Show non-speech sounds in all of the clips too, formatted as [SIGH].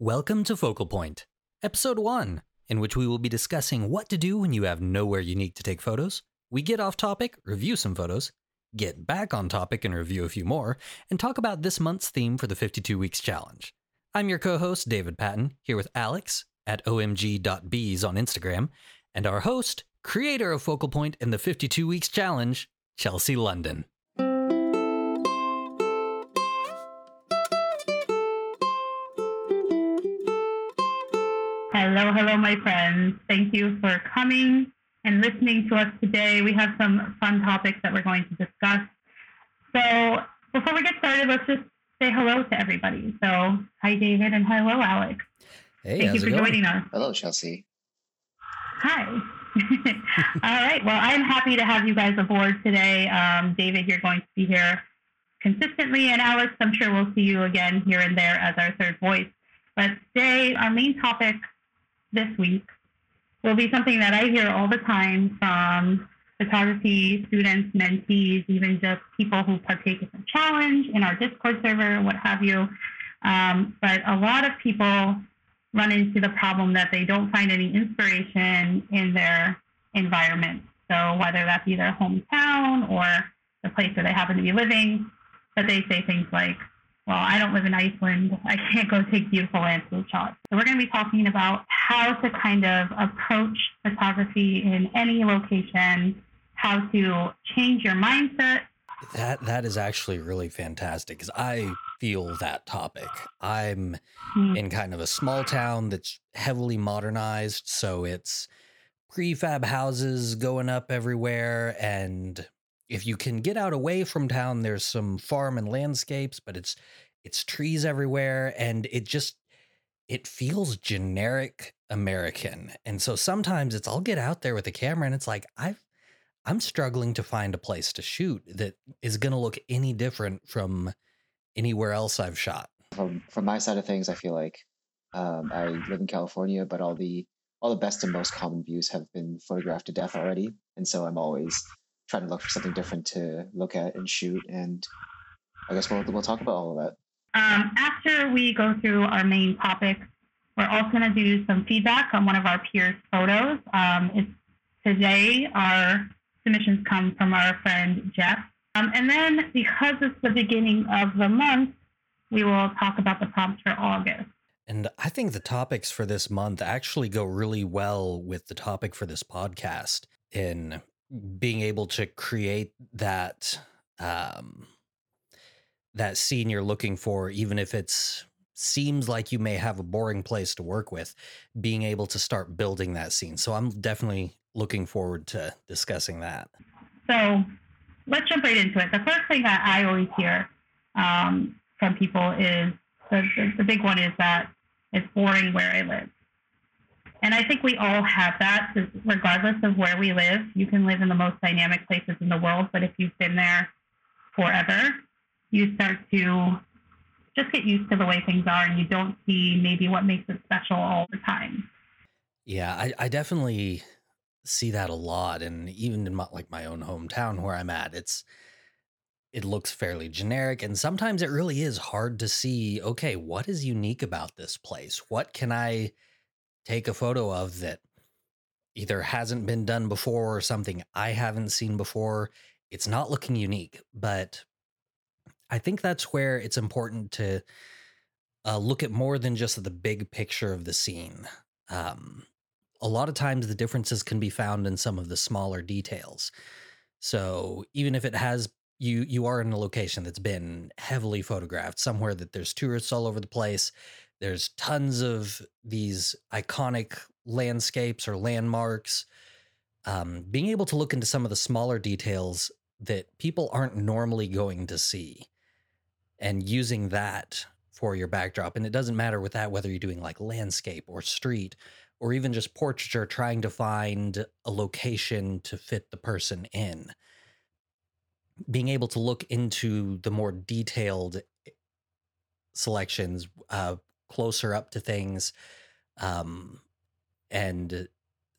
Welcome to Focal Point, Episode 1, in which we will be discussing what to do when you have nowhere unique to take photos. We get off topic, review some photos, get back on topic and review a few more, and talk about this month's theme for the 52 Weeks Challenge. I'm your co host, David Patton, here with Alex at omg.bees on Instagram, and our host, creator of Focal Point and the 52 Weeks Challenge, Chelsea London. Hello, hello, my friends. Thank you for coming and listening to us today. We have some fun topics that we're going to discuss. So, before we get started, let's just say hello to everybody. So, hi, David, and hello, Alex. Hey, Thank how's you it for going? joining us. Hello, Chelsea. Hi. [LAUGHS] All right. Well, I'm happy to have you guys aboard today. Um, David, you're going to be here consistently, and Alex, I'm sure we'll see you again here and there as our third voice. But today, our main topic this week will be something that I hear all the time from photography students, mentees, even just people who partake in the challenge in our Discord server, what have you. Um, but a lot of people run into the problem that they don't find any inspiration in their environment. So whether that be their hometown or the place where they happen to be living, but they say things like, well, I don't live in Iceland. I can't go take beautiful landscape shots. So we're going to be talking about how to kind of approach photography in any location, how to change your mindset. That that is actually really fantastic because I feel that topic. I'm Hmm. in kind of a small town that's heavily modernized, so it's prefab houses going up everywhere and if you can get out away from town there's some farm and landscapes, but it's it's trees everywhere and it just it feels generic American. And so sometimes it's I'll get out there with a camera and it's like I've I'm struggling to find a place to shoot that is going to look any different from anywhere else I've shot. From from my side of things, I feel like um, I live in California, but all the all the best and most common views have been photographed to death already, and so I'm always trying to look for something different to look at and shoot. And I guess we'll we'll talk about all of that. Um, after we go through our main topics, we're also going to do some feedback on one of our peers' photos. Um, it's today our submissions come from our friend Jeff. Um, and then because it's the beginning of the month, we will talk about the prompts for August. And I think the topics for this month actually go really well with the topic for this podcast in being able to create that um that scene you're looking for even if it's seems like you may have a boring place to work with being able to start building that scene. So I'm definitely looking forward to discussing that. So let's jump right into it. The first thing that I always hear um, from people is the, the, the big one is that it's boring where I live. And I think we all have that, regardless of where we live. You can live in the most dynamic places in the world, but if you've been there forever, you start to just get used to the way things are and you don't see maybe what makes it special all the time. Yeah, I, I definitely see that a lot, and even in my, like my own hometown where I'm at, it's it looks fairly generic, and sometimes it really is hard to see. Okay, what is unique about this place? What can I take a photo of that either hasn't been done before or something I haven't seen before? It's not looking unique, but I think that's where it's important to uh, look at more than just the big picture of the scene. Um, a lot of times the differences can be found in some of the smaller details. So even if it has you you are in a location that's been heavily photographed, somewhere that there's tourists all over the place, there's tons of these iconic landscapes or landmarks. Um, being able to look into some of the smaller details that people aren't normally going to see and using that for your backdrop. And it doesn't matter with that whether you're doing like landscape or street or even just portraiture, trying to find a location to fit the person in. Being able to look into the more detailed selections, uh, closer up to things, um, and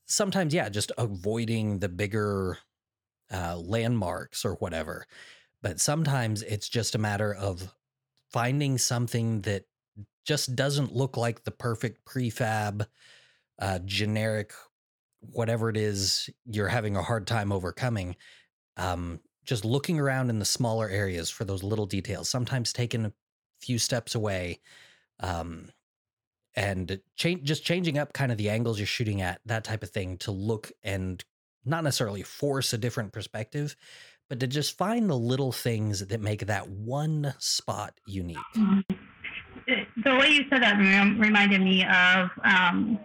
sometimes, yeah, just avoiding the bigger uh, landmarks or whatever. But sometimes it's just a matter of finding something that just doesn't look like the perfect prefab, uh, generic, whatever it is you're having a hard time overcoming. Um, just looking around in the smaller areas for those little details, sometimes taking a few steps away, um, and change just changing up kind of the angles you're shooting at, that type of thing, to look and not necessarily force a different perspective, but to just find the little things that make that one spot unique. Mm-hmm. The way you said that reminded me of um,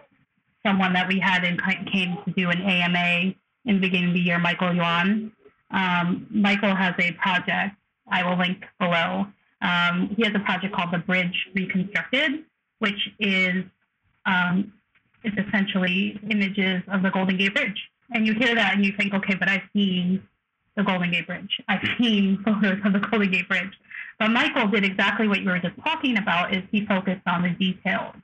someone that we had and came to do an AMA in the beginning of the year, Michael Yuan. Um, Michael has a project I will link below. Um, he has a project called the Bridge Reconstructed, which is um, it's essentially images of the Golden Gate Bridge. And you hear that and you think, okay, but I've seen the Golden Gate Bridge. I've seen [LAUGHS] photos of the Golden Gate Bridge. But Michael did exactly what you were just talking about is he focused on the details.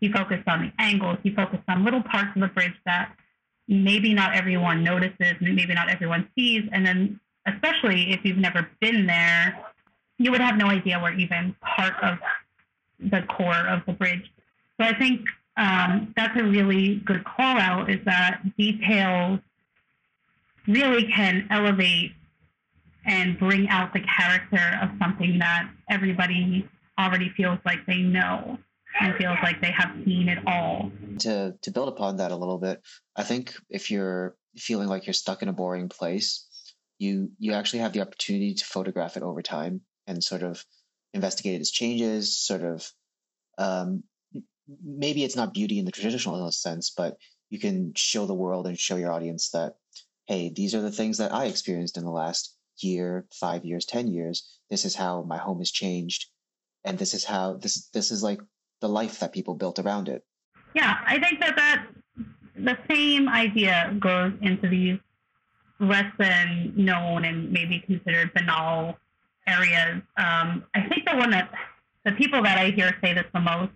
He focused on the angles. He focused on little parts of the bridge that maybe not everyone notices, maybe not everyone sees. And then especially if you've never been there, you would have no idea where even part of the core of the bridge. So I think um, that's a really good call out is that details really can elevate and bring out the character of something that everybody already feels like they know and feels like they have seen it all. To to build upon that a little bit, I think if you're feeling like you're stuck in a boring place, you you actually have the opportunity to photograph it over time and sort of investigate its changes, sort of um, maybe it's not beauty in the traditional sense, but you can show the world and show your audience that, hey, these are the things that I experienced in the last year, five years, 10 years. This is how my home has changed. And this is how this, this is like the life that people built around it. Yeah, I think that that the same idea goes into these less than known and maybe considered banal areas. Um, I think the one that the people that I hear say this the most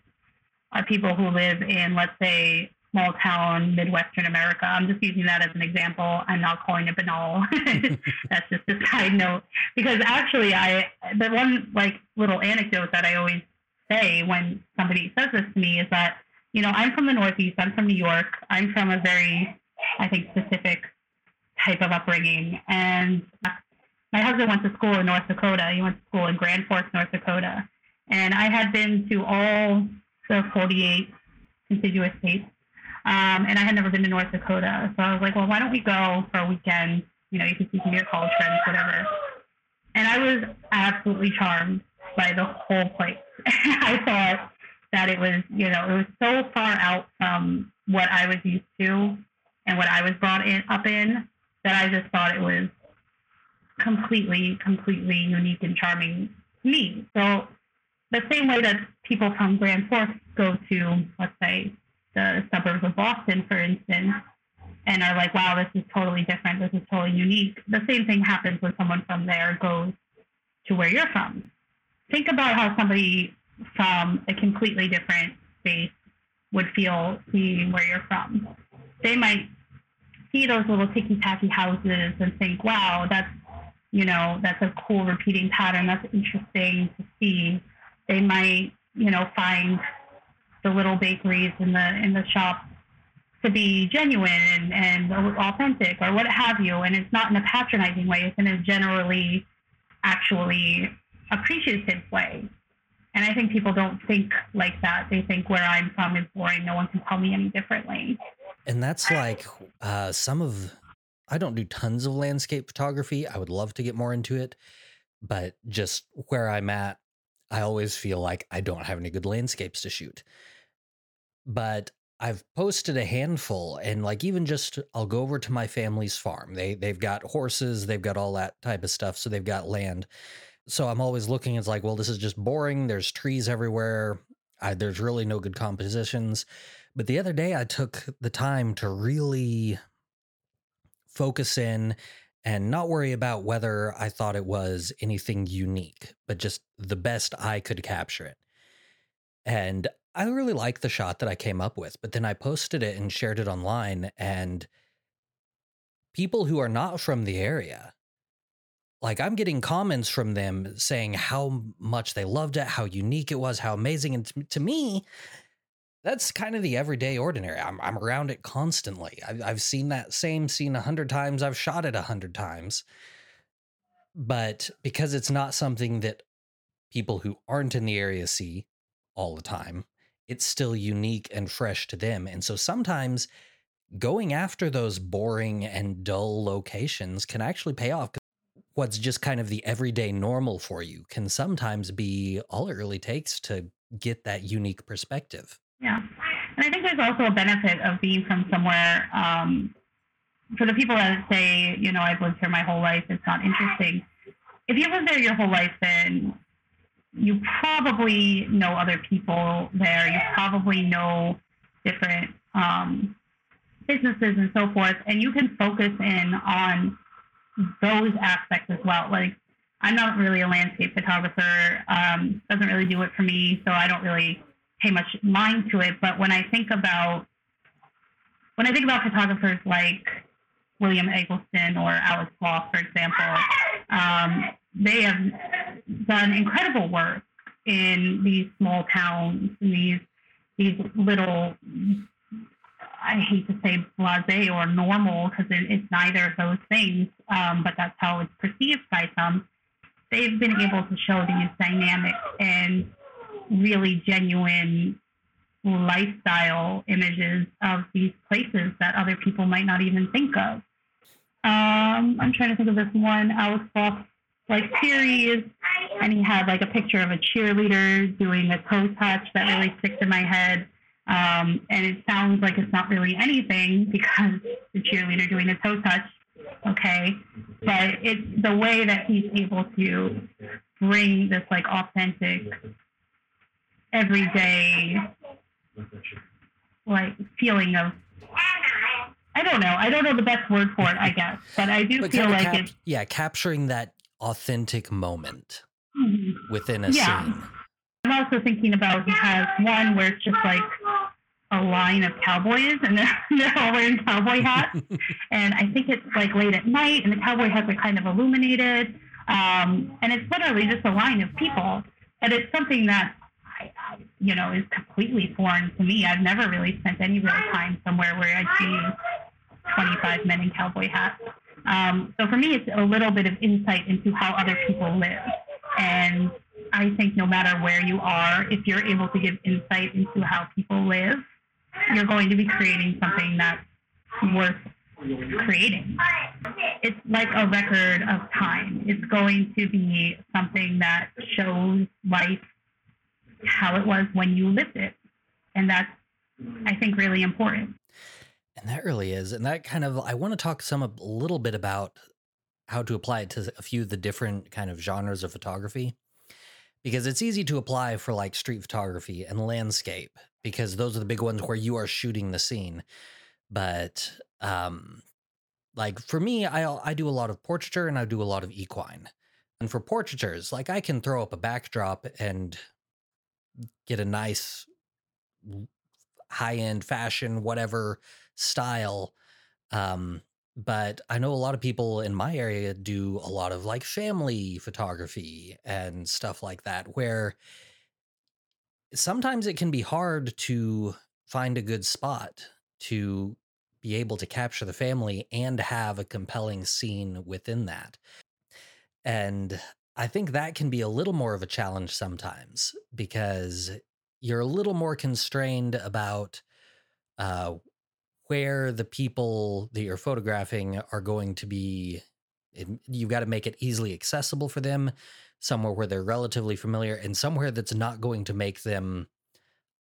are people who live in, let's say, small town Midwestern America. I'm just using that as an example. I'm not calling it banal. [LAUGHS] That's just a side note. Because actually, I the one like little anecdote that I always say when somebody says this to me is that you know I'm from the Northeast. I'm from New York. I'm from a very I think specific type of upbringing, and my husband went to school in North Dakota. He went to school in Grand Forks, North Dakota. And I had been to all the 48 contiguous states. Um, and I had never been to North Dakota. So I was like, well, why don't we go for a weekend? You know, you can see some of your college friends, whatever. And I was absolutely charmed by the whole place. [LAUGHS] I thought that it was, you know, it was so far out from what I was used to and what I was brought in up in that I just thought it was completely, completely unique and charming to me. So the same way that people from Grand Forks go to, let's say, the suburbs of Boston, for instance, and are like, wow, this is totally different, this is totally unique. The same thing happens when someone from there goes to where you're from. Think about how somebody from a completely different space would feel seeing where you're from. They might see those little ticky-tacky houses and think, wow, that's, you know, that's a cool repeating pattern. That's interesting to see. They might, you know, find the little bakeries in the in the shop to be genuine and, and authentic or what have you. And it's not in a patronizing way. It's in a generally, actually appreciative way. And I think people don't think like that. They think where I'm from is boring. No one can tell me any differently. And that's like uh, some of, I don't do tons of landscape photography. I would love to get more into it. But just where I'm at, I always feel like I don't have any good landscapes to shoot. But I've posted a handful and like even just I'll go over to my family's farm. They they've got horses, they've got all that type of stuff, so they've got land. So I'm always looking it's like, well, this is just boring. There's trees everywhere. I, there's really no good compositions. But the other day I took the time to really focus in and not worry about whether I thought it was anything unique, but just the best I could capture it. And I really like the shot that I came up with, but then I posted it and shared it online, and people who are not from the area like I'm getting comments from them saying how much they loved it, how unique it was, how amazing. And to, to me, that's kind of the everyday ordinary. I'm, I'm around it constantly. I've, I've seen that same scene a hundred times. I've shot it a hundred times. But because it's not something that people who aren't in the area see all the time, it's still unique and fresh to them. And so sometimes going after those boring and dull locations can actually pay off. What's just kind of the everyday normal for you can sometimes be all it really takes to get that unique perspective. Yeah. And I think there's also a benefit of being from somewhere. Um, for the people that say, you know, I've lived here my whole life, it's not interesting. If you live there your whole life, then you probably know other people there. You probably know different um, businesses and so forth, and you can focus in on those aspects as well. Like, I'm not really a landscape photographer. Um, doesn't really do it for me, so I don't really pay much mind to it. But when I think about when I think about photographers like William Eggleston or Alex Block, for example, um, they have done incredible work in these small towns, in these these little I hate to say blase or normal because it, it's neither of those things, um, but that's how it's perceived by some. They've been able to show these dynamics and really genuine lifestyle images of these places that other people might not even think of. Um, I'm trying to think of this one, Alex Fox like series, and he had like a picture of a cheerleader doing a toe touch that really sticks in my head. Um, and it sounds like it's not really anything because the cheerleader doing a toe touch, okay, but it's the way that he's able to bring this like authentic, everyday, like feeling of I don't know. I don't know the best word for it, I guess, but I do but feel like cap- it's yeah, capturing that authentic moment mm-hmm. within a yeah. scene. I'm also thinking about he has one where it's just like a line of cowboys and they're, [LAUGHS] they're all wearing cowboy hats. [LAUGHS] and I think it's like late at night and the cowboy hats are kind of illuminated. Um, and it's literally just a line of people. And it's something that, I, you know, is completely foreign to me. I've never really spent any real time somewhere where I'd see 25 men in cowboy hats. Um, so for me, it's a little bit of insight into how other people live. And I think no matter where you are, if you're able to give insight into how people live, you're going to be creating something that's worth creating. It's like a record of time. It's going to be something that shows life how it was when you lived it. And that's, I think, really important. And that really is. And that kind of, I want to talk some a little bit about how to apply it to a few of the different kind of genres of photography because it's easy to apply for like street photography and landscape because those are the big ones where you are shooting the scene. But um like for me, I I do a lot of portraiture and I do a lot of equine. And for portraitures, like I can throw up a backdrop and get a nice high end fashion, whatever style. Um, but I know a lot of people in my area do a lot of like family photography and stuff like that, where sometimes it can be hard to find a good spot to be able to capture the family and have a compelling scene within that. And I think that can be a little more of a challenge sometimes because you're a little more constrained about uh, where the people that you're photographing are going to be. You've got to make it easily accessible for them, somewhere where they're relatively familiar, and somewhere that's not going to make them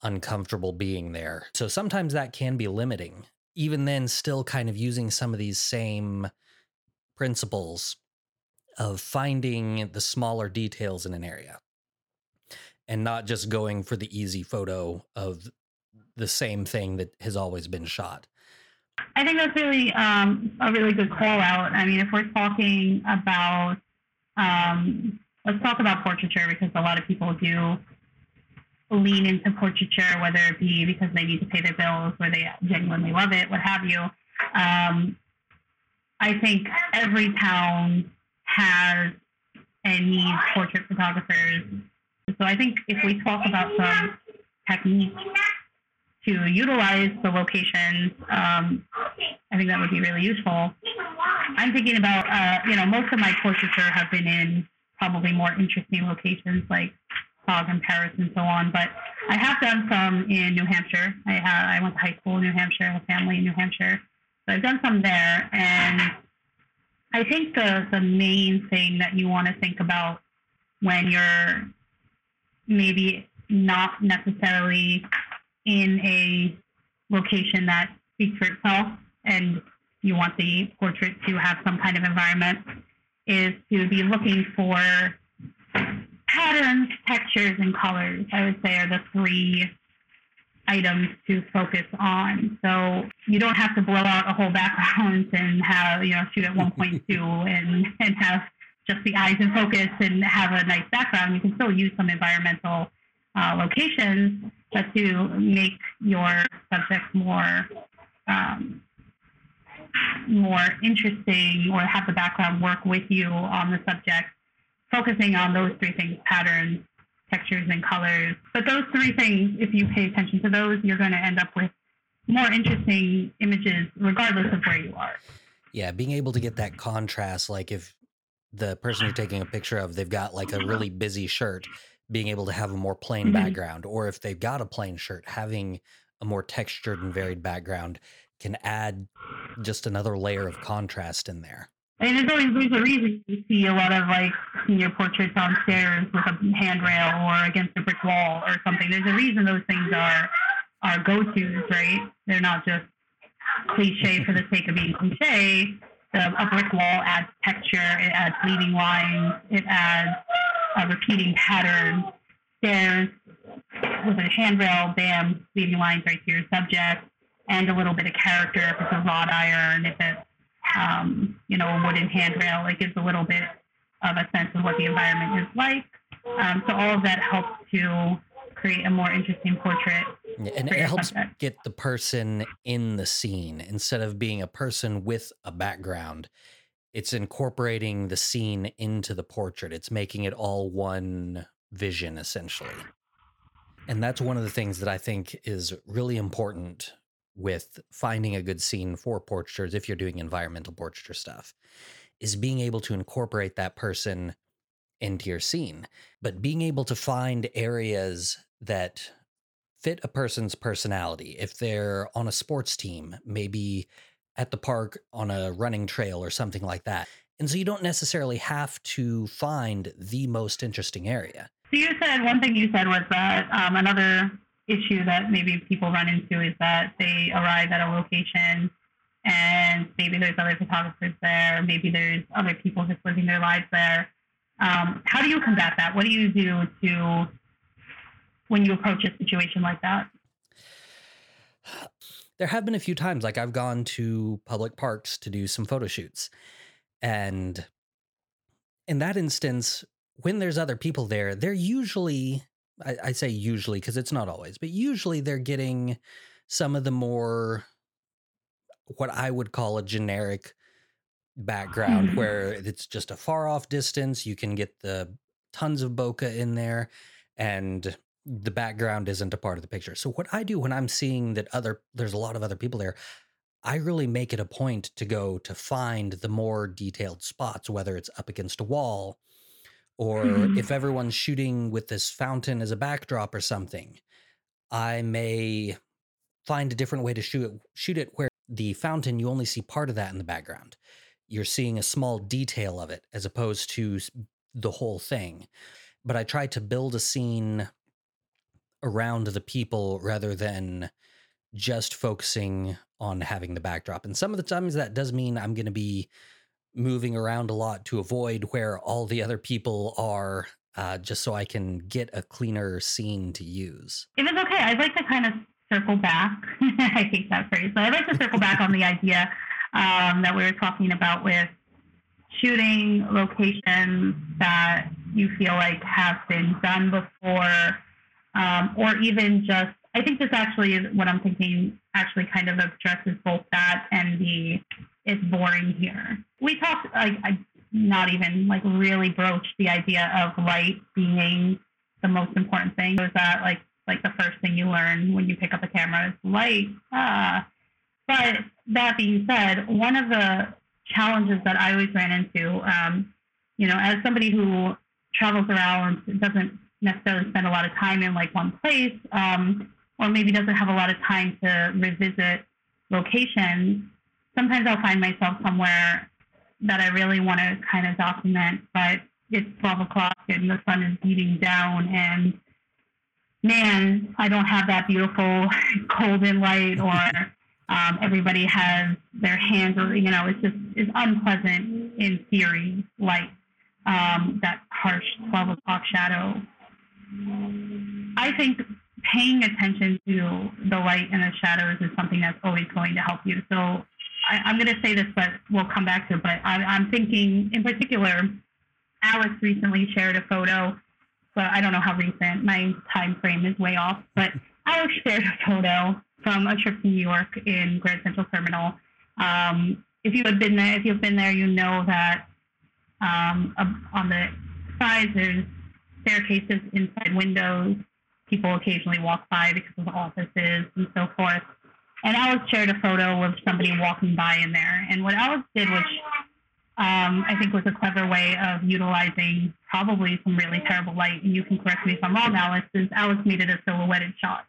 uncomfortable being there. So sometimes that can be limiting. Even then, still kind of using some of these same principles of finding the smaller details in an area and not just going for the easy photo of the same thing that has always been shot. I think that's really um, a really good call out. I mean, if we're talking about, um, let's talk about portraiture because a lot of people do lean into portraiture, whether it be because they need to pay their bills or they genuinely love it, what have you. Um, I think every town has and needs portrait photographers. So I think if we talk about some techniques to utilize the locations, um, I think that would be really useful. I'm thinking about, uh, you know, most of my portraiture have been in probably more interesting locations like Prague and Paris and so on, but I have done some in New Hampshire. I, have, I went to high school in New Hampshire, have family in New Hampshire. So I've done some there. And I think the, the main thing that you want to think about when you're maybe not necessarily in a location that speaks for itself and you want the portrait to have some kind of environment is to be looking for patterns, textures, and colors, I would say are the three items to focus on. So you don't have to blow out a whole background [LAUGHS] and have, you know, shoot at [LAUGHS] 1.2 and, and have just the eyes in focus and have a nice background. You can still use some environmental uh, locations, but to make your subject more um, more interesting or have the background work with you on the subject, focusing on those three things patterns, textures, and colors. But those three things, if you pay attention to those, you're going to end up with more interesting images regardless of where you are. Yeah, being able to get that contrast, like if the person you're taking a picture of, they've got like a really busy shirt, being able to have a more plain mm-hmm. background, or if they've got a plain shirt, having a more textured and varied background can add just another layer of contrast in there. And there's always there's a reason you see a lot of like senior portraits on stairs with a handrail or against a brick wall or something. There's a reason those things are are go-tos, right? They're not just cliche for the sake of being cliche. A brick wall adds texture, it adds leading lines, it adds a repeating pattern. Stairs with a handrail, bam, leading lines right to your subject and a little bit of character if it's a wrought iron, if it's um, you know a wooden handrail. It gives a little bit of a sense of what the environment is like. Um, so all of that helps to create a more interesting portrait. Yeah, and it helps subject. get the person in the scene instead of being a person with a background. It's incorporating the scene into the portrait. It's making it all one vision essentially. And that's one of the things that I think is really important with finding a good scene for portraitures if you're doing environmental portraiture stuff is being able to incorporate that person into your scene. But being able to find areas that fit a person's personality. If they're on a sports team maybe at the park on a running trail or something like that. And so you don't necessarily have to find the most interesting area. So you said one thing you said was that um, another issue that maybe people run into is that they arrive at a location and maybe there's other photographers there, maybe there's other people just living their lives there. Um, how do you combat that? What do you do to when you approach a situation like that? There have been a few times, like I've gone to public parks to do some photo shoots, and in that instance, when there's other people there, they're usually I, I say usually because it's not always, but usually they're getting some of the more what I would call a generic background mm-hmm. where it's just a far off distance. You can get the tons of bokeh in there and the background isn't a part of the picture. So what I do when I'm seeing that other there's a lot of other people there, I really make it a point to go to find the more detailed spots, whether it's up against a wall or mm-hmm. if everyone's shooting with this fountain as a backdrop or something i may find a different way to shoot it shoot it where the fountain you only see part of that in the background. You're seeing a small detail of it as opposed to the whole thing. But i try to build a scene around the people rather than just focusing on having the backdrop. And some of the times that does mean i'm going to be moving around a lot to avoid where all the other people are, uh, just so I can get a cleaner scene to use. If it's okay, I'd like to kind of circle back. [LAUGHS] I hate that phrase, but I'd like to circle back on the idea um, that we were talking about with shooting locations that you feel like have been done before, um, or even just. I think this actually is what I'm thinking. Actually, kind of addresses both that and the it's boring here. We talked, like, I, not even like really broach the idea of light being the most important thing. Was that like like the first thing you learn when you pick up a camera is light? Ah. But that being said, one of the challenges that I always ran into, um, you know, as somebody who travels around and doesn't necessarily spend a lot of time in like one place, um, or maybe doesn't have a lot of time to revisit locations, sometimes I'll find myself somewhere that I really want to kind of document, but it's 12 o'clock and the sun is beating down and man, I don't have that beautiful [LAUGHS] golden light or [LAUGHS] um, everybody has their hands, or, you know, it's just it's unpleasant in theory, light, um, that harsh 12 o'clock shadow. I think paying attention to the light and the shadows is something that's always going to help you. So I, am going to say this, but we'll come back to it. But I, I'm thinking, in particular, Alex recently shared a photo. But I don't know how recent. My time frame is way off. But [LAUGHS] Alex shared a photo from a trip to New York in Grand Central Terminal. Um, if you have been there, if you've been there, you know that um, on the sides there's staircases inside windows. People occasionally walk by because of offices and so forth. And Alex shared a photo of somebody walking by in there. And what Alex did, which um, I think was a clever way of utilizing probably some really terrible light, and you can correct me if I'm wrong, Alex, is Alex it a silhouetted shot.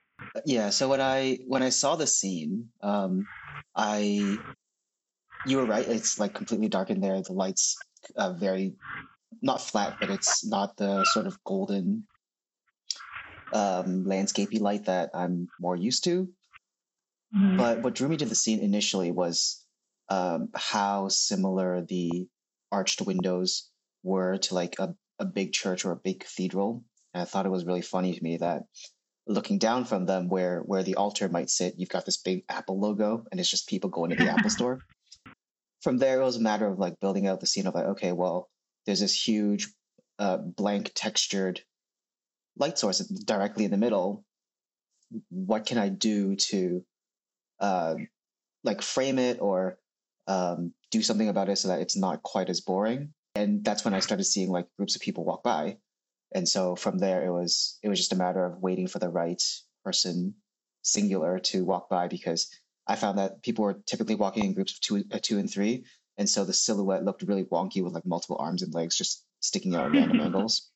Yeah. So when I when I saw the scene, um, I you were right. It's like completely dark in there. The lights uh, very not flat, but it's not the sort of golden um, landscapey light that I'm more used to. Mm-hmm. But what drew me to the scene initially was um, how similar the arched windows were to like a, a big church or a big cathedral. And I thought it was really funny to me that looking down from them where where the altar might sit you've got this big apple logo and it's just people going to the apple [LAUGHS] store from there it was a matter of like building out the scene of like okay well there's this huge uh, blank textured light source directly in the middle what can i do to uh, like frame it or um, do something about it so that it's not quite as boring. And that's when i started seeing like groups of people walk by. And so from there it was it was just a matter of waiting for the right person singular to walk by because i found that people were typically walking in groups of two, uh, two and three. And so the silhouette looked really wonky with like multiple arms and legs just sticking out at random [LAUGHS] angles.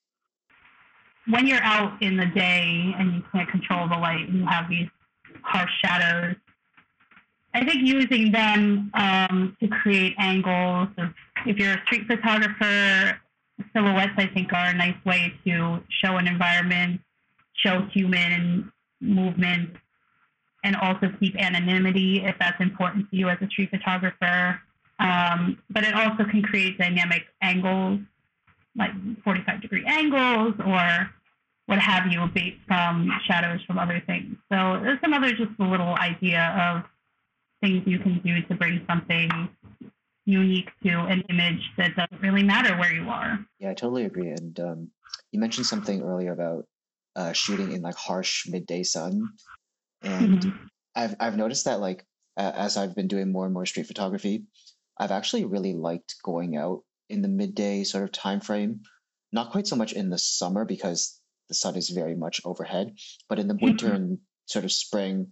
When you're out in the day and you can't control the light and you have these harsh shadows i think using them um, to create angles if you're a street photographer silhouettes, I think, are a nice way to show an environment, show human movement, and also keep anonymity if that's important to you as a street photographer. Um, but it also can create dynamic angles, like 45 degree angles or what have you, based from shadows from other things. So there's some other just a little idea of things you can do to bring something unique to an image that doesn't really matter where you are. Yeah, I totally agree. And um, you mentioned something earlier about uh, shooting in like harsh midday sun, and mm-hmm. I've I've noticed that like uh, as I've been doing more and more street photography, I've actually really liked going out in the midday sort of time frame. Not quite so much in the summer because the sun is very much overhead, but in the winter mm-hmm. and sort of spring,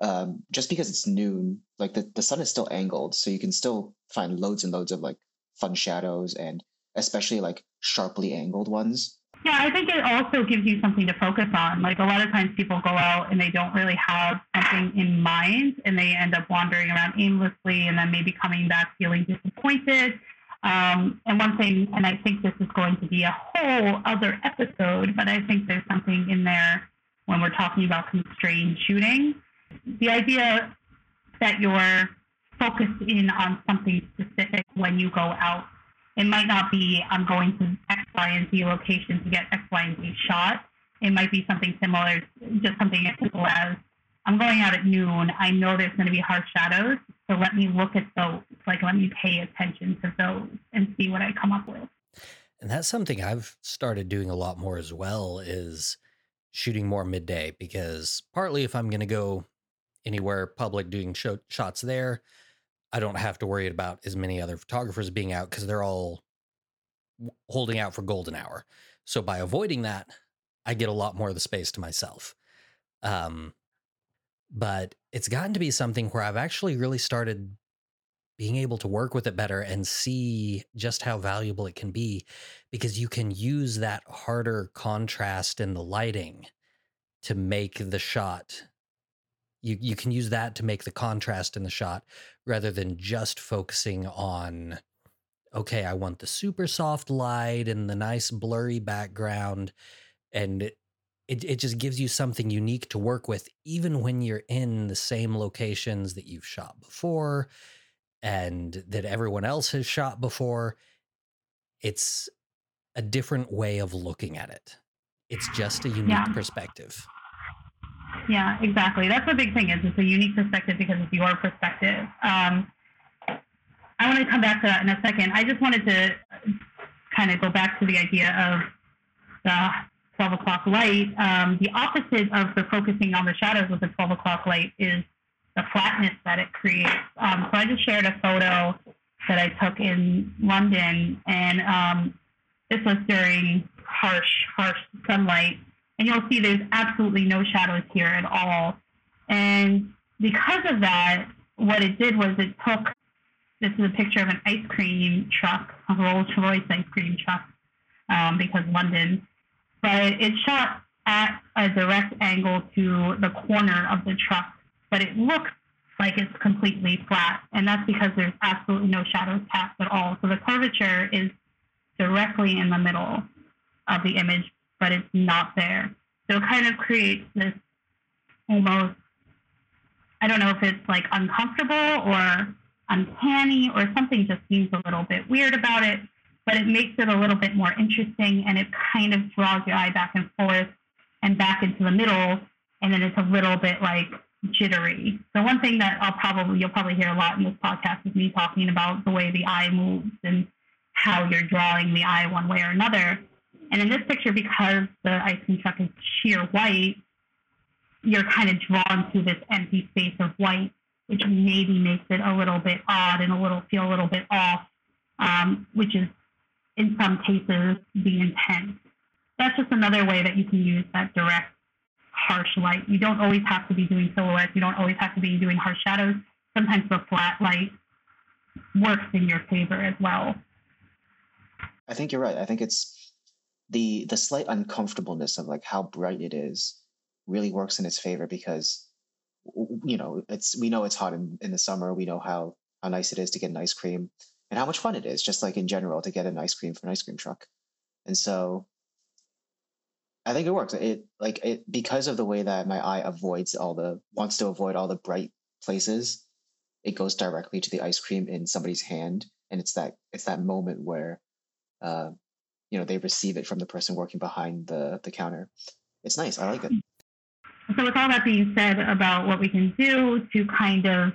um, just because it's noon, like the, the sun is still angled, so you can still find loads and loads of like fun shadows and especially like sharply angled ones. Yeah, I think it also gives you something to focus on. Like a lot of times people go out and they don't really have something in mind and they end up wandering around aimlessly and then maybe coming back feeling disappointed. Um, and one thing, and I think this is going to be a whole other episode, but I think there's something in there when we're talking about constrained shooting the idea that you're focused in on something specific when you go out. It might not be I'm going to X, Y, and Z location to get X, Y, and Z shot. It might be something similar, just something as simple as I'm going out at noon. I know there's going to be harsh shadows, so let me look at those. Like let me pay attention to those and see what I come up with. And that's something I've started doing a lot more as well is shooting more midday because partly if I'm going to go anywhere public doing show, shots there. I don't have to worry about as many other photographers being out because they're all holding out for golden hour. So by avoiding that, I get a lot more of the space to myself. Um, but it's gotten to be something where I've actually really started being able to work with it better and see just how valuable it can be because you can use that harder contrast in the lighting to make the shot you you can use that to make the contrast in the shot rather than just focusing on okay i want the super soft light and the nice blurry background and it, it just gives you something unique to work with even when you're in the same locations that you've shot before and that everyone else has shot before it's a different way of looking at it it's just a unique yeah. perspective yeah, exactly. That's the big thing is it's a unique perspective because it's your perspective. Um, I want to come back to that in a second. I just wanted to kind of go back to the idea of the 12 o'clock light. Um, the opposite of the focusing on the shadows with the 12 o'clock light is the flatness that it creates. Um, so I just shared a photo that I took in London, and um, this was during harsh, harsh sunlight. And you'll see there's absolutely no shadows here at all. And because of that, what it did was it took this is a picture of an ice cream truck, a Rolls Royce ice cream truck, um, because London. But it shot at a direct angle to the corner of the truck, but it looks like it's completely flat. And that's because there's absolutely no shadows cast at all. So the curvature is directly in the middle of the image, but it's not there. So it kind of creates this almost, I don't know if it's like uncomfortable or uncanny or something just seems a little bit weird about it, but it makes it a little bit more interesting and it kind of draws your eye back and forth and back into the middle. And then it's a little bit like jittery. So one thing that I'll probably, you'll probably hear a lot in this podcast is me talking about the way the eye moves and how you're drawing the eye one way or another. And in this picture, because the ice cream truck is sheer white, you're kind of drawn to this empty space of white, which maybe makes it a little bit odd and a little feel a little bit off, um, which is in some cases the intent. That's just another way that you can use that direct harsh light. You don't always have to be doing silhouettes. You don't always have to be doing harsh shadows. Sometimes the flat light works in your favor as well. I think you're right. I think it's the the slight uncomfortableness of like how bright it is really works in its favor because you know it's we know it's hot in, in the summer. We know how how nice it is to get an ice cream and how much fun it is just like in general to get an ice cream from an ice cream truck. And so i think it works. It like it because of the way that my eye avoids all the wants to avoid all the bright places it goes directly to the ice cream in somebody's hand. And it's that it's that moment where uh, you know they receive it from the person working behind the the counter. It's nice. I like it. So with all that being said about what we can do to kind of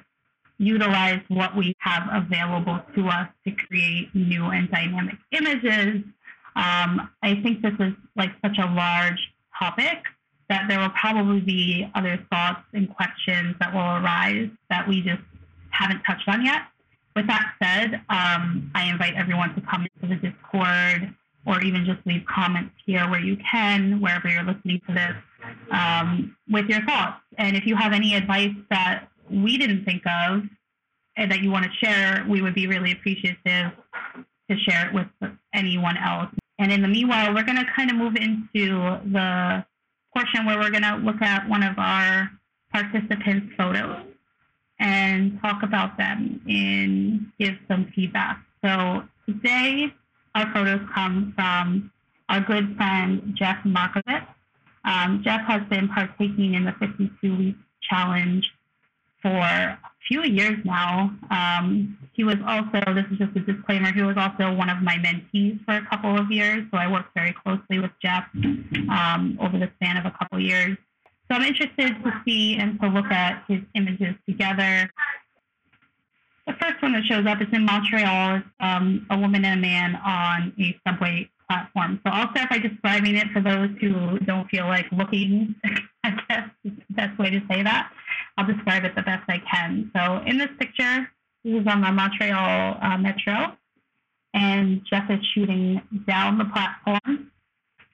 utilize what we have available to us to create new and dynamic images um, i think this is like such a large topic that there will probably be other thoughts and questions that will arise that we just haven't touched on yet. With that said, um, I invite everyone to come into the Discord or even just leave comments here where you can, wherever you're listening to this, um, with your thoughts. And if you have any advice that we didn't think of and that you want to share, we would be really appreciative to share it with anyone else. And in the meanwhile, we're going to kind of move into the portion where we're going to look at one of our participants' photos and talk about them and give some feedback. So today, our photos come from our good friend Jeff Markovitz. Um, Jeff has been partaking in the 52 week challenge for a few years now. Um, he was also, this is just a disclaimer, he was also one of my mentees for a couple of years. So I worked very closely with Jeff um, over the span of a couple years. So I'm interested to see and to look at his images together the first one that shows up is in Montreal. Um, a woman and a man on a subway platform. So I'll start by describing it for those who don't feel like looking. [LAUGHS] I guess is the best way to say that. I'll describe it the best I can. So in this picture, this is on the Montreal uh, Metro. and Jeff is shooting down the platform.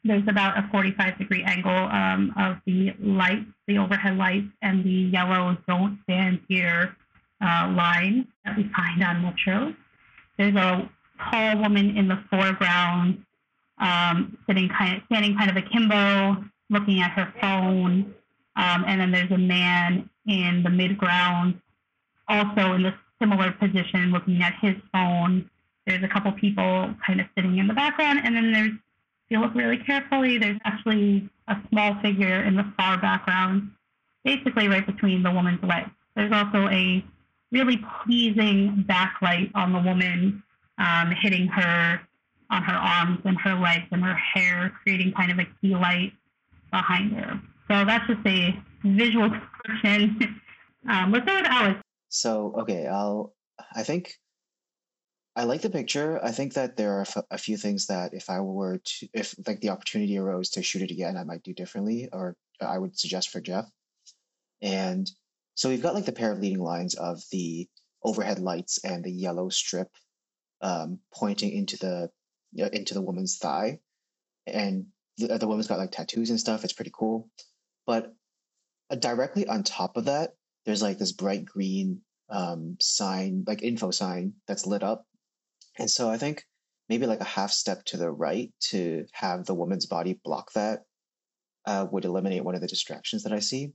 There's about a 45 degree angle um, of the lights, the overhead lights, and the yellow "Don't Stand Here" uh, line that we find on Metro. There's a tall woman in the foreground, um, sitting kind of standing kind of akimbo, looking at her phone, um, and then there's a man in the midground, also in the similar position, looking at his phone. There's a couple people kind of sitting in the background, and then there's, if you look really carefully, there's actually a small figure in the far background, basically right between the woman's legs. There's also a really pleasing backlight on the woman, um, hitting her on her arms and her legs and her hair, creating kind of a key light behind her. So that's just a visual [LAUGHS] description. um, let's start with Alex. So okay, I'll. I think I like the picture. I think that there are a few things that if I were to, if like the opportunity arose to shoot it again, I might do differently, or I would suggest for Jeff. And so we've got like the pair of leading lines of the overhead lights and the yellow strip um, pointing into the into the woman's thigh, and the, the woman's got like tattoos and stuff. It's pretty cool, but uh, directly on top of that, there's like this bright green um, sign, like info sign that's lit up, and so I think maybe like a half step to the right to have the woman's body block that uh, would eliminate one of the distractions that I see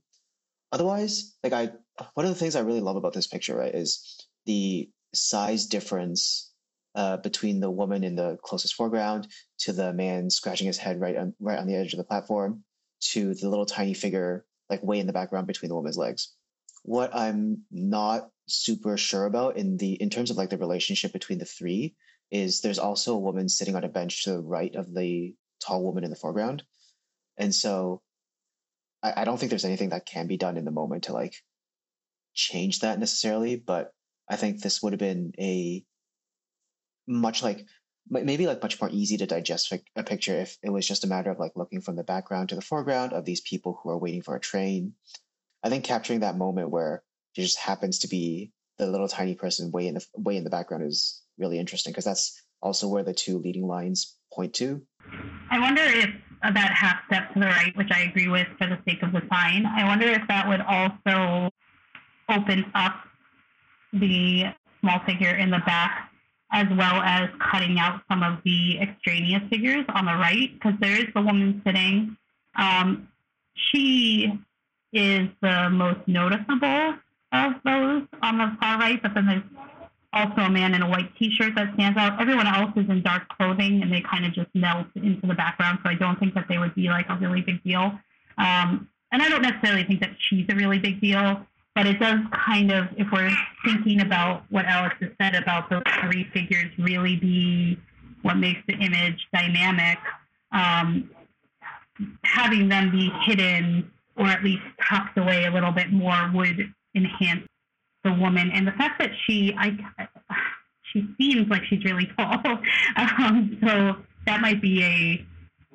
otherwise, like I, one of the things I really love about this picture, right, is the size difference uh, between the woman in the closest foreground to the man scratching his head right on right on the edge of the platform to the little tiny figure like way in the background between the woman's legs. What I'm not super sure about in the in terms of like the relationship between the three is there's also a woman sitting on a bench to the right of the tall woman in the foreground. And so I, I don't think there's anything that can be done in the moment to like change that necessarily, but I think this would have been a much like maybe like much more easy to digest a picture if it was just a matter of like looking from the background to the foreground of these people who are waiting for a train. I think capturing that moment where it just happens to be the little tiny person way in the way in the background is really interesting because that's also where the two leading lines point to. I wonder if that half step to the right, which I agree with for the sake of the sign, I wonder if that would also open up the small figure in the back as well as cutting out some of the extraneous figures on the right because there is the woman sitting. Um, she is the most noticeable of those on the far right, but then there's also a man in a white t-shirt that stands out. Everyone else is in dark clothing and they kind of just melt into the background. So I don't think that they would be like a really big deal. Um, and I don't necessarily think that she's a really big deal, but it does kind of, if we're thinking about what Alex has said about those three figures really be what makes the image dynamic, um, having them be hidden or at least tucked away a little bit more would enhance the woman and the fact that she I she seems like she's really tall. [LAUGHS] Um, so that might be a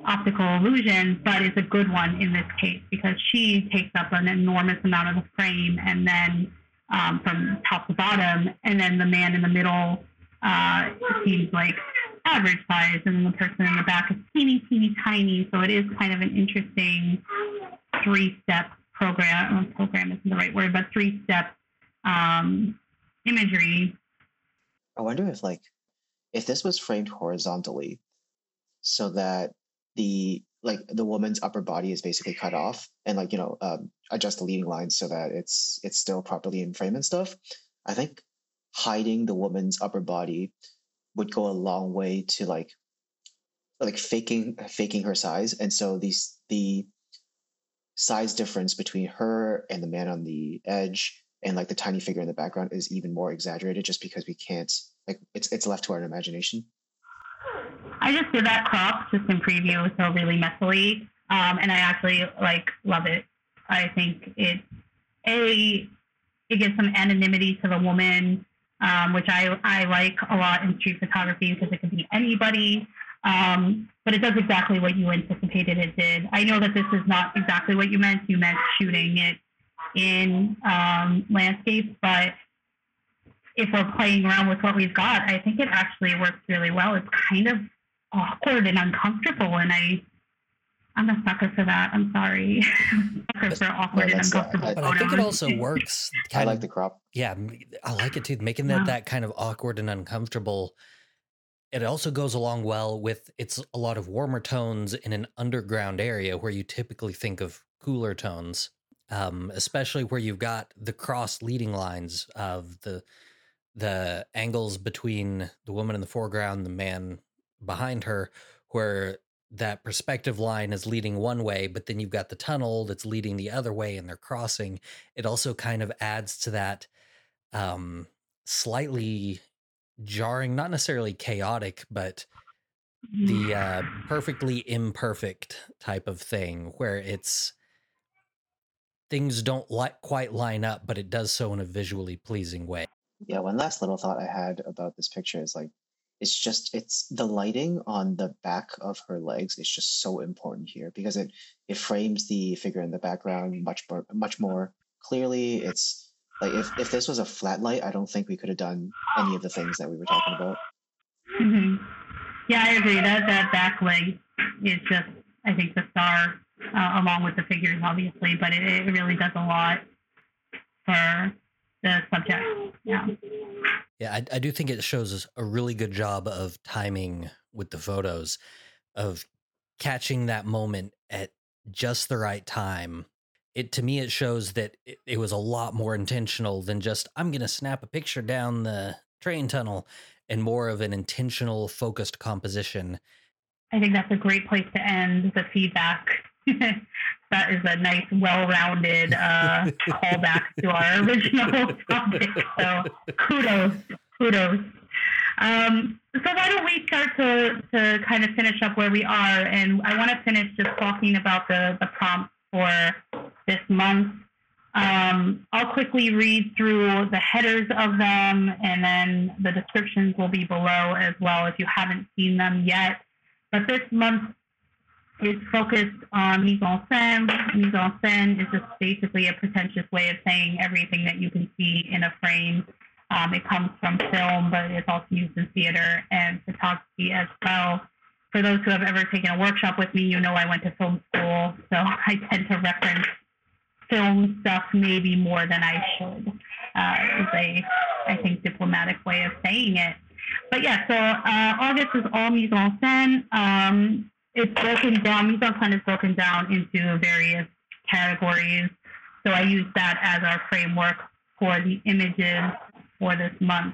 optical illusion, but it's a good one in this case because she takes up an enormous amount of the frame and then um, from top to bottom, and then the man in the middle uh, seems like average size, and the person in the back is teeny, teeny, tiny. So it is kind of an interesting three-step program. Program isn't the right word, but three-step um, imagery. I wonder if like if this was framed horizontally, so that the like the woman's upper body is basically cut off, and like you know um, adjust the leading lines so that it's it's still properly in frame and stuff. I think hiding the woman's upper body would go a long way to like like faking faking her size, and so these the size difference between her and the man on the edge and like the tiny figure in the background is even more exaggerated just because we can't like it's it's left to our imagination. I just did that crop just in preview, so really messily, um, and I actually like love it. I think it a it gives some anonymity to the woman, um, which I I like a lot in street photography because it could be anybody. Um, but it does exactly what you anticipated it did. I know that this is not exactly what you meant. You meant shooting it in um, landscape, but if we're playing around with what we've got, I think it actually works really well. It's kind of awkward and uncomfortable, and I I'm a sucker for that. I'm sorry. [LAUGHS] sucker for awkward and that's, uh, uncomfortable. I- But I think it also works. [LAUGHS] I like of, the crop. yeah, I like it too. Making that Yeah. that kind of awkward and uncomfortable. It also goes along well with it's a lot of warmer tones in an underground area where you typically think of cooler tones, um, especially where you've got the cross leading lines of the the angles between the woman in the foreground, the man behind her, where that perspective line is leading one way, but then you've got the tunnel that's leading the other way and they're crossing. It also kind of adds to that um, slightly jarring, not necessarily chaotic, but the uh, perfectly imperfect type of thing where it's things don't li- quite line up, but it does so in a visually pleasing way. Yeah, one last little thought I had about this picture is like it's just it's the lighting on the back of her legs is just so important here because it it frames the figure in the background much more much more clearly. It's like if, if this was a flat light, I don't think we could have done any of the things that we were talking about. hmm Yeah, I agree. That that back leg is just, I think, the star, uh, along with the figures, obviously. But it, it really does a lot for the subject. Yeah. Yeah, I, I do think it shows a really good job of timing with the photos, of catching that moment at just the right time. It to me, it shows that it, it was a lot more intentional than just I'm going to snap a picture down the train tunnel, and more of an intentional, focused composition. I think that's a great place to end the feedback. [LAUGHS] that is a nice, well-rounded uh, callback to our [LAUGHS] original topic. So kudos, kudos. Um, so why don't we start to, to kind of finish up where we are? And I want to finish just talking about the, the prompts for this month. Um, I'll quickly read through the headers of them, and then the descriptions will be below as well if you haven't seen them yet. But this month is focused on mise en scène. Mise en scène is just basically a pretentious way of saying everything that you can see in a frame. Um, it comes from film, but it's also used in theater and photography as well. For those who have ever taken a workshop with me, you know I went to film school, so [LAUGHS] I tend to reference film stuff maybe more than I should. Uh, is a, I think, diplomatic way of saying it. But yeah, so uh, August is all mise en scène. Um, it's broken down, mise en scène is broken down into various categories. So I use that as our framework for the images for this month.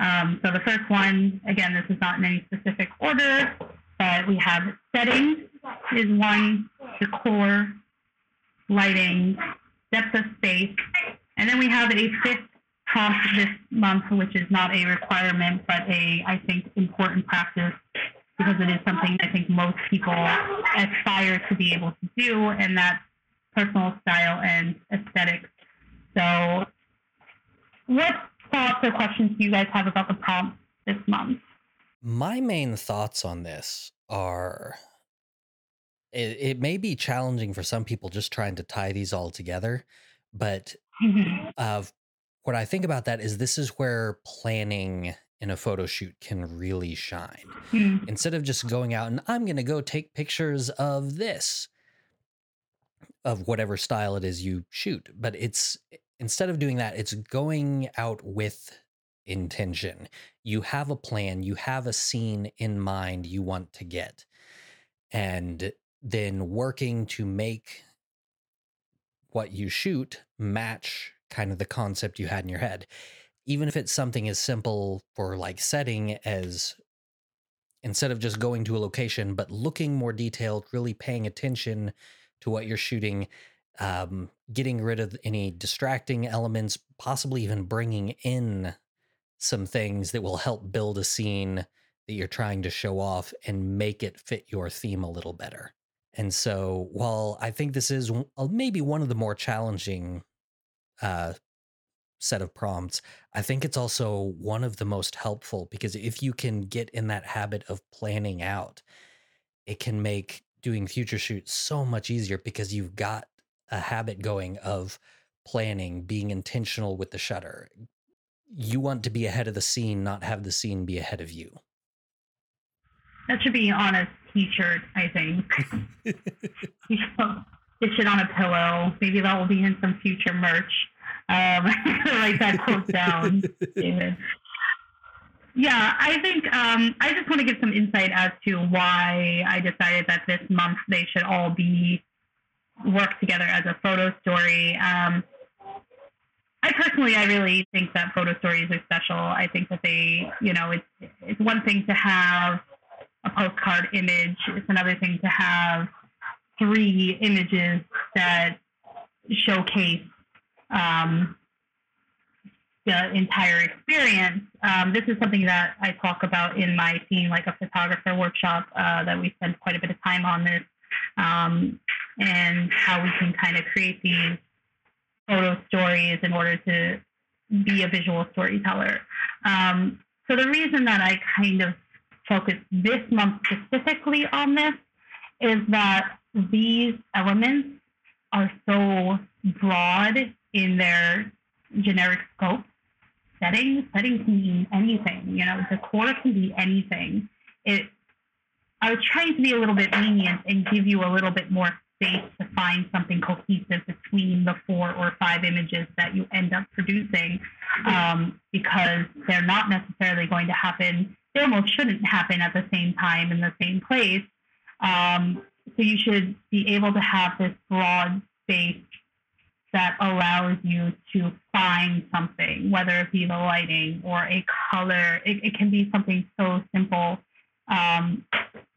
Um, so the first one, again, this is not in any specific order, but we have settings is one, decor, lighting, depth of space, and then we have a fifth prompt this month, which is not a requirement, but a, I think, important practice because it is something I think most people aspire to be able to do, and that's personal style and aesthetics. So, what thoughts or questions do you guys have about the prompt this month? My main thoughts on this are it, it may be challenging for some people just trying to tie these all together, but [LAUGHS] uh, what I think about that is this is where planning in a photo shoot can really shine. Mhm. Instead of just going out and I'm going to go take pictures of this, of whatever style it is you shoot, but it's instead of doing that, it's going out with intention. You have a plan, you have a scene in mind you want to get, and then working to make what you shoot match kind of the concept you had in your head. Even if it's something as simple for like setting as instead of just going to a location, but looking more detailed, really paying attention to what you're shooting, um, getting rid of any distracting elements, possibly even bringing in some things that will help build a scene that you're trying to show off and make it fit your theme a little better. And so, while I think this is uh, maybe one of the more challenging uh, set of prompts, I think it's also one of the most helpful because if you can get in that habit of planning out, it can make doing future shoots so much easier because you've got a habit going of planning, being intentional with the shutter, you want to be ahead of the scene, not have the scene be ahead of you. That should be on a t-shirt, I think. [LAUGHS] [LAUGHS] you should get it on a pillow. Maybe that will be in some future merch. Um, [LAUGHS] write that quote down, David. Yeah, I think um, I just want to give some insight as to why I decided that this month they should all be work together as a photo story. Um, I personally, I really think that photo stories are special. I think that they, you know, it's it's one thing to have a postcard image. It's another thing to have three images that showcase um, the entire experience. Um, this is something that I talk about in my Seeing Like a Photographer workshop uh, that we spend quite a bit of time on this um, and how we can kind of create these photo stories in order to be a visual storyteller. Um, so the reason that I kind of focus this month specifically on this is that these elements are so broad in their generic scope. Setting, setting can mean anything. You know, decor can be anything. It. I was trying to be a little bit lenient and give you a little bit more space to find something cohesive between the four or five images that you end up producing, um, because they're not necessarily going to happen. They almost shouldn't happen at the same time in the same place. Um, so you should be able to have this broad space that allows you to find something, whether it be the lighting or a color. It, it can be something so simple. Um,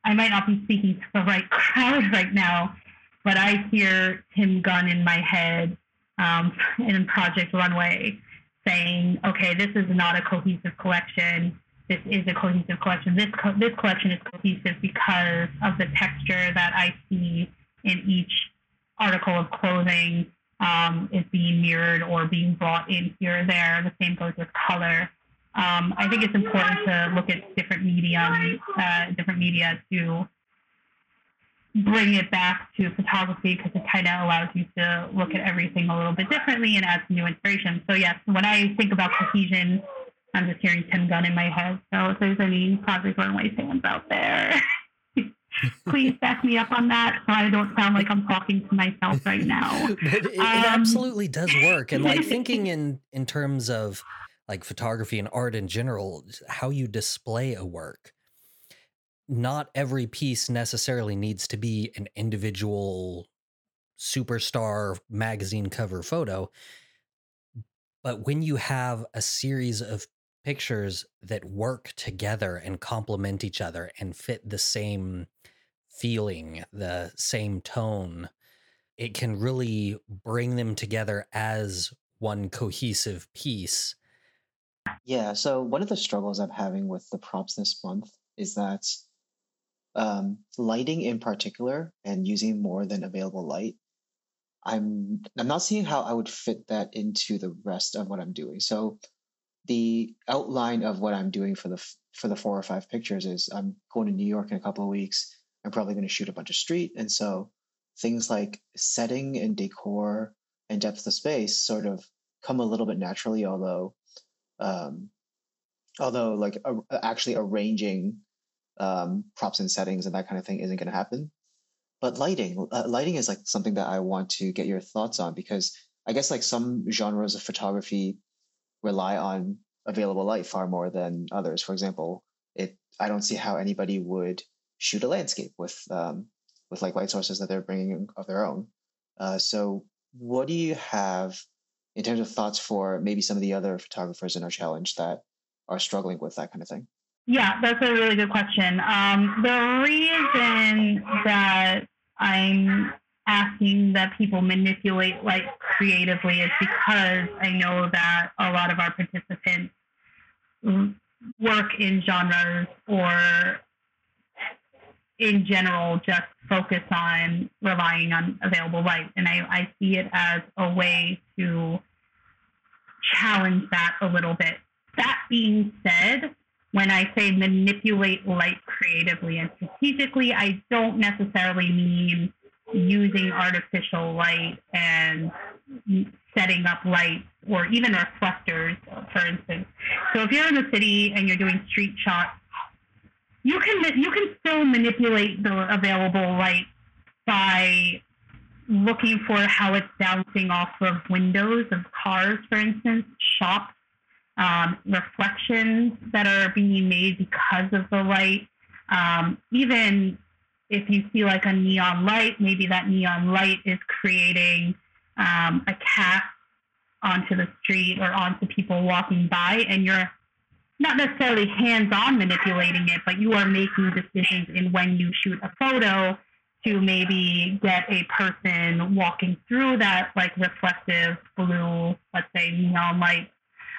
I might not be speaking to the right [LAUGHS] crowd right now, but I hear Tim Gunn in my head um, in Project Runway saying, okay, this is not a cohesive collection. This is a cohesive collection. This, co- this collection is cohesive because of the texture that I see in each article of clothing um, is being mirrored or being brought in here or there. The same goes with color. Um, I think it's important to look at different medium, uh, different media to bring it back to photography because it kind of allows you to look at everything a little bit differently and add some new inspiration. So yes, when I think about cohesion, I'm just hearing Tim Gunn in my head. So if there's any Project Runway fans out there. [LAUGHS] Please back me up on that so I don't sound like I'm talking to myself right now. [LAUGHS] it, it um, absolutely does work. And like [LAUGHS] thinking in in terms of like photography and art in general, how you display a work. Not every piece necessarily needs to be an individual superstar magazine cover photo. But when you have a series of pictures that work together and complement each other and fit the same feeling, the same tone, it can really bring them together as one cohesive piece. Yeah, so one of the struggles I'm having with the props this month is that um, lighting in particular and using more than available light, I'm I'm not seeing how I would fit that into the rest of what I'm doing. So the outline of what I'm doing for the for the four or five pictures is I'm going to New York in a couple of weeks. I'm probably going to shoot a bunch of street. And so things like setting and decor and depth of space sort of come a little bit naturally, although, um, although like uh, actually arranging um, props and settings and that kind of thing isn't going to happen. But lighting, uh, lighting is like something that I want to get your thoughts on because I guess like some genres of photography rely on available light far more than others. For example, it I don't see how anybody would shoot a landscape with um, with like light sources that they're bringing of their own. Uh, so, what do you have in terms of thoughts for maybe some of the other photographers in our challenge that are struggling with that kind of thing? Yeah, that's a really good question. Um, the reason that I'm asking that people manipulate light creatively is because I know that a lot of our participants work in genres or in general just focus on relying on available light. And I, I see it as a way to challenge that a little bit. That being said, when I say manipulate light creatively and strategically, I don't necessarily mean using artificial light and setting up lights or even reflectors, for instance. So if you're in the city and you're doing street shots, you can you can still manipulate the available light by looking for how it's bouncing off of windows of cars, for instance, shops, um, reflections that are being made because of the light. Um, even if you see like a neon light, maybe that neon light is creating um, a cast onto the street or onto people walking by, and you're not necessarily hands-on manipulating it, but you are making decisions in when you shoot a photo to maybe get a person walking through that like reflective blue, let's say neon light,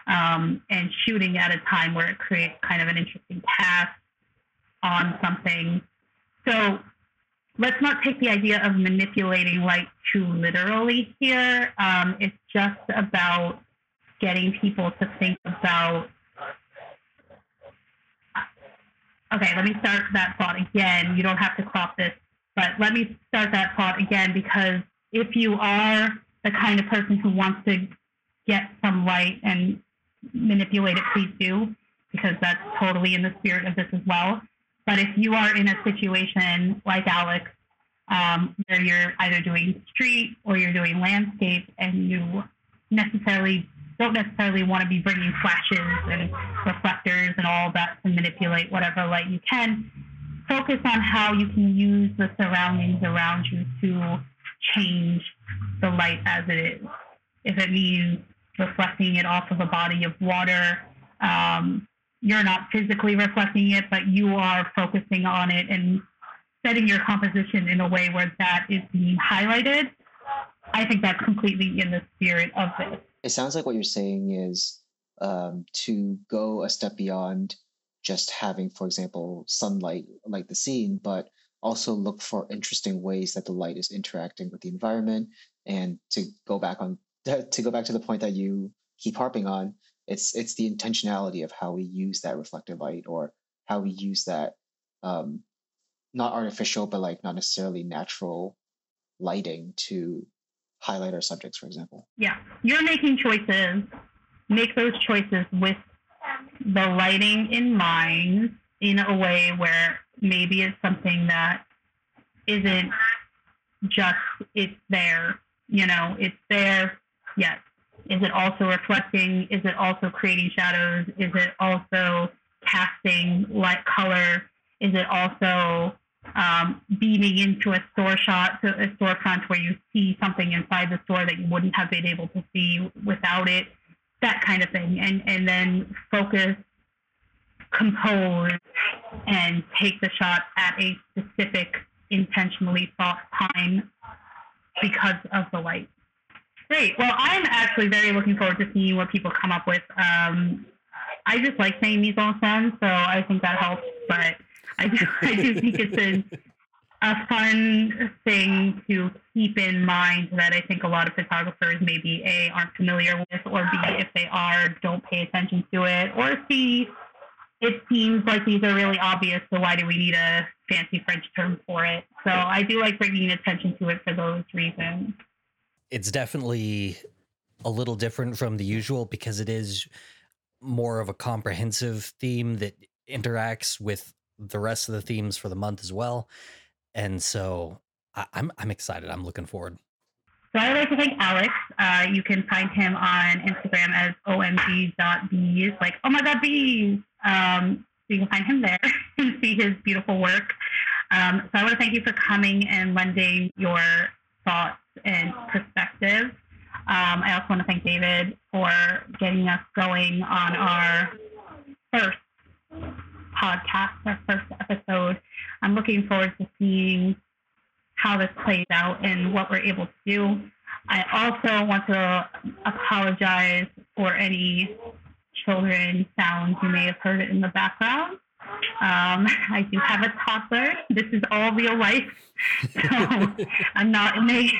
um, and shooting at a time where it creates kind of an interesting cast on something. So let's not take the idea of manipulating light too literally here. Um, it's just about getting people to think about okay, let me start that thought again. You don't have to crop this, but let me start that thought again because if you are the kind of person who wants to get some light and manipulate it, please do, because that's totally in the spirit of this as well. But if you are in a situation like Alex, um, where you're either doing street or you're doing landscape and you necessarily don't necessarily want to be bringing flashes and reflectors and all that to manipulate whatever light you can. Focus on how you can use the surroundings around you to change the light as it is. If it means reflecting it off of a body of water, um, you're not physically reflecting it, but you are focusing on it and setting your composition in a way where that is being highlighted. I think that's completely in the spirit of this it sounds like what you're saying is um, to go a step beyond just having, for example, sunlight light the scene, but also look for interesting ways that the light is interacting with the environment. And to go back on [LAUGHS] to go back to the point that you keep harping on, it's it's the intentionality of how we use that reflected light or how we use that um, not artificial but like not necessarily natural lighting to highlight our subjects, for example. Yeah, you're making choices. Make those choices with the lighting in mind in a way where maybe it's something that isn't just it's there. You know, it's there. Yes. Is it also reflecting? Is it also creating shadows? Is it also casting light color? Is it also um, beaming into a store shot, to a storefront where you see something inside the store that you wouldn't have been able to see without it, that kind of thing, and and then focus, compose, and take the shot at a specific, intentionally thought time because of the light. Great. Well, I'm actually very looking forward to seeing what people come up with. Um, I just like saying mise en scène, so I think that helps. But I do, [LAUGHS] I do think it's a, a fun thing to keep in mind that I think a lot of photographers maybe A, aren't familiar with, or B, if they are, don't pay attention to it, or C, it seems like these are really obvious, so why do we need a fancy French term for it? So I do like bringing attention to it for those reasons. It's definitely a little different from the usual because it is more of a comprehensive theme that interacts with the rest of the themes for the month as well. And so I, am I'm, I'm excited. I'm looking forward. So I would like to thank Alex. Uh, you can find him on Instagram as omg.bees, like, oh my God, bees. Um, so you can find him there [LAUGHS] and see his beautiful work. Um, so I want to thank you for coming and lending your thoughts and perspective. Um, I also want to thank David for getting us going on our first podcast, our first episode. I'm looking forward to seeing how this plays out and what we're able to do. I also want to apologize for any children sounds you may have heard in the background. Um, I do have a toddler. This is all real life, [LAUGHS] so [LAUGHS] I'm not in a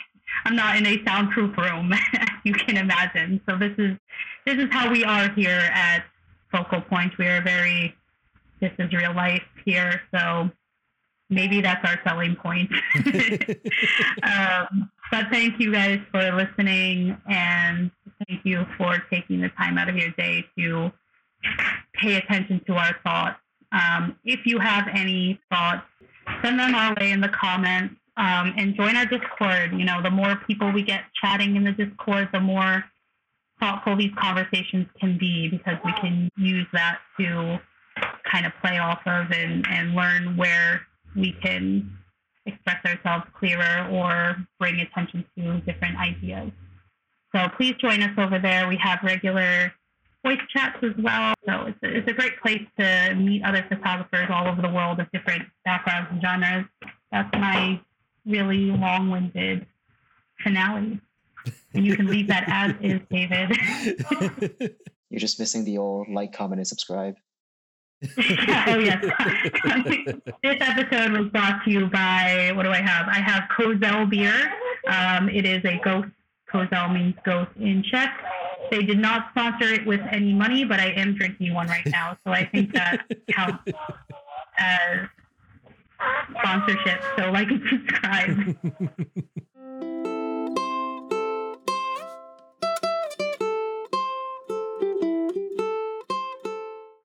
I'm not in a soundproof room, [LAUGHS] you can imagine. So this is this is how we are here at Focal Point. We are very this is real life here. So maybe that's our selling point. [LAUGHS] um, but thank you guys for listening and thank you for taking the time out of your day to pay attention to our thoughts. Um, if you have any thoughts, send them our way in the comments um, and join our Discord. You know, the more people we get chatting in the Discord, the more thoughtful these conversations can be because we can use that to kind of play off of and, and learn where we can express ourselves clearer or bring attention to different ideas. So please join us over there. We have regular voice chats as well. So it's a, it's a great place to meet other photographers all over the world of different backgrounds and genres. That's my really long winded finale. And you can leave that as is, David. [LAUGHS] You're just missing the old like, comment, and subscribe. [LAUGHS] oh yes. [LAUGHS] this episode was brought to you by what do I have? I have Kozel beer. Um, it is a ghost. Kozel means ghost in Czech. They did not sponsor it with any money, but I am drinking one right now, so I think that counts as sponsorship. So like and subscribe. [LAUGHS]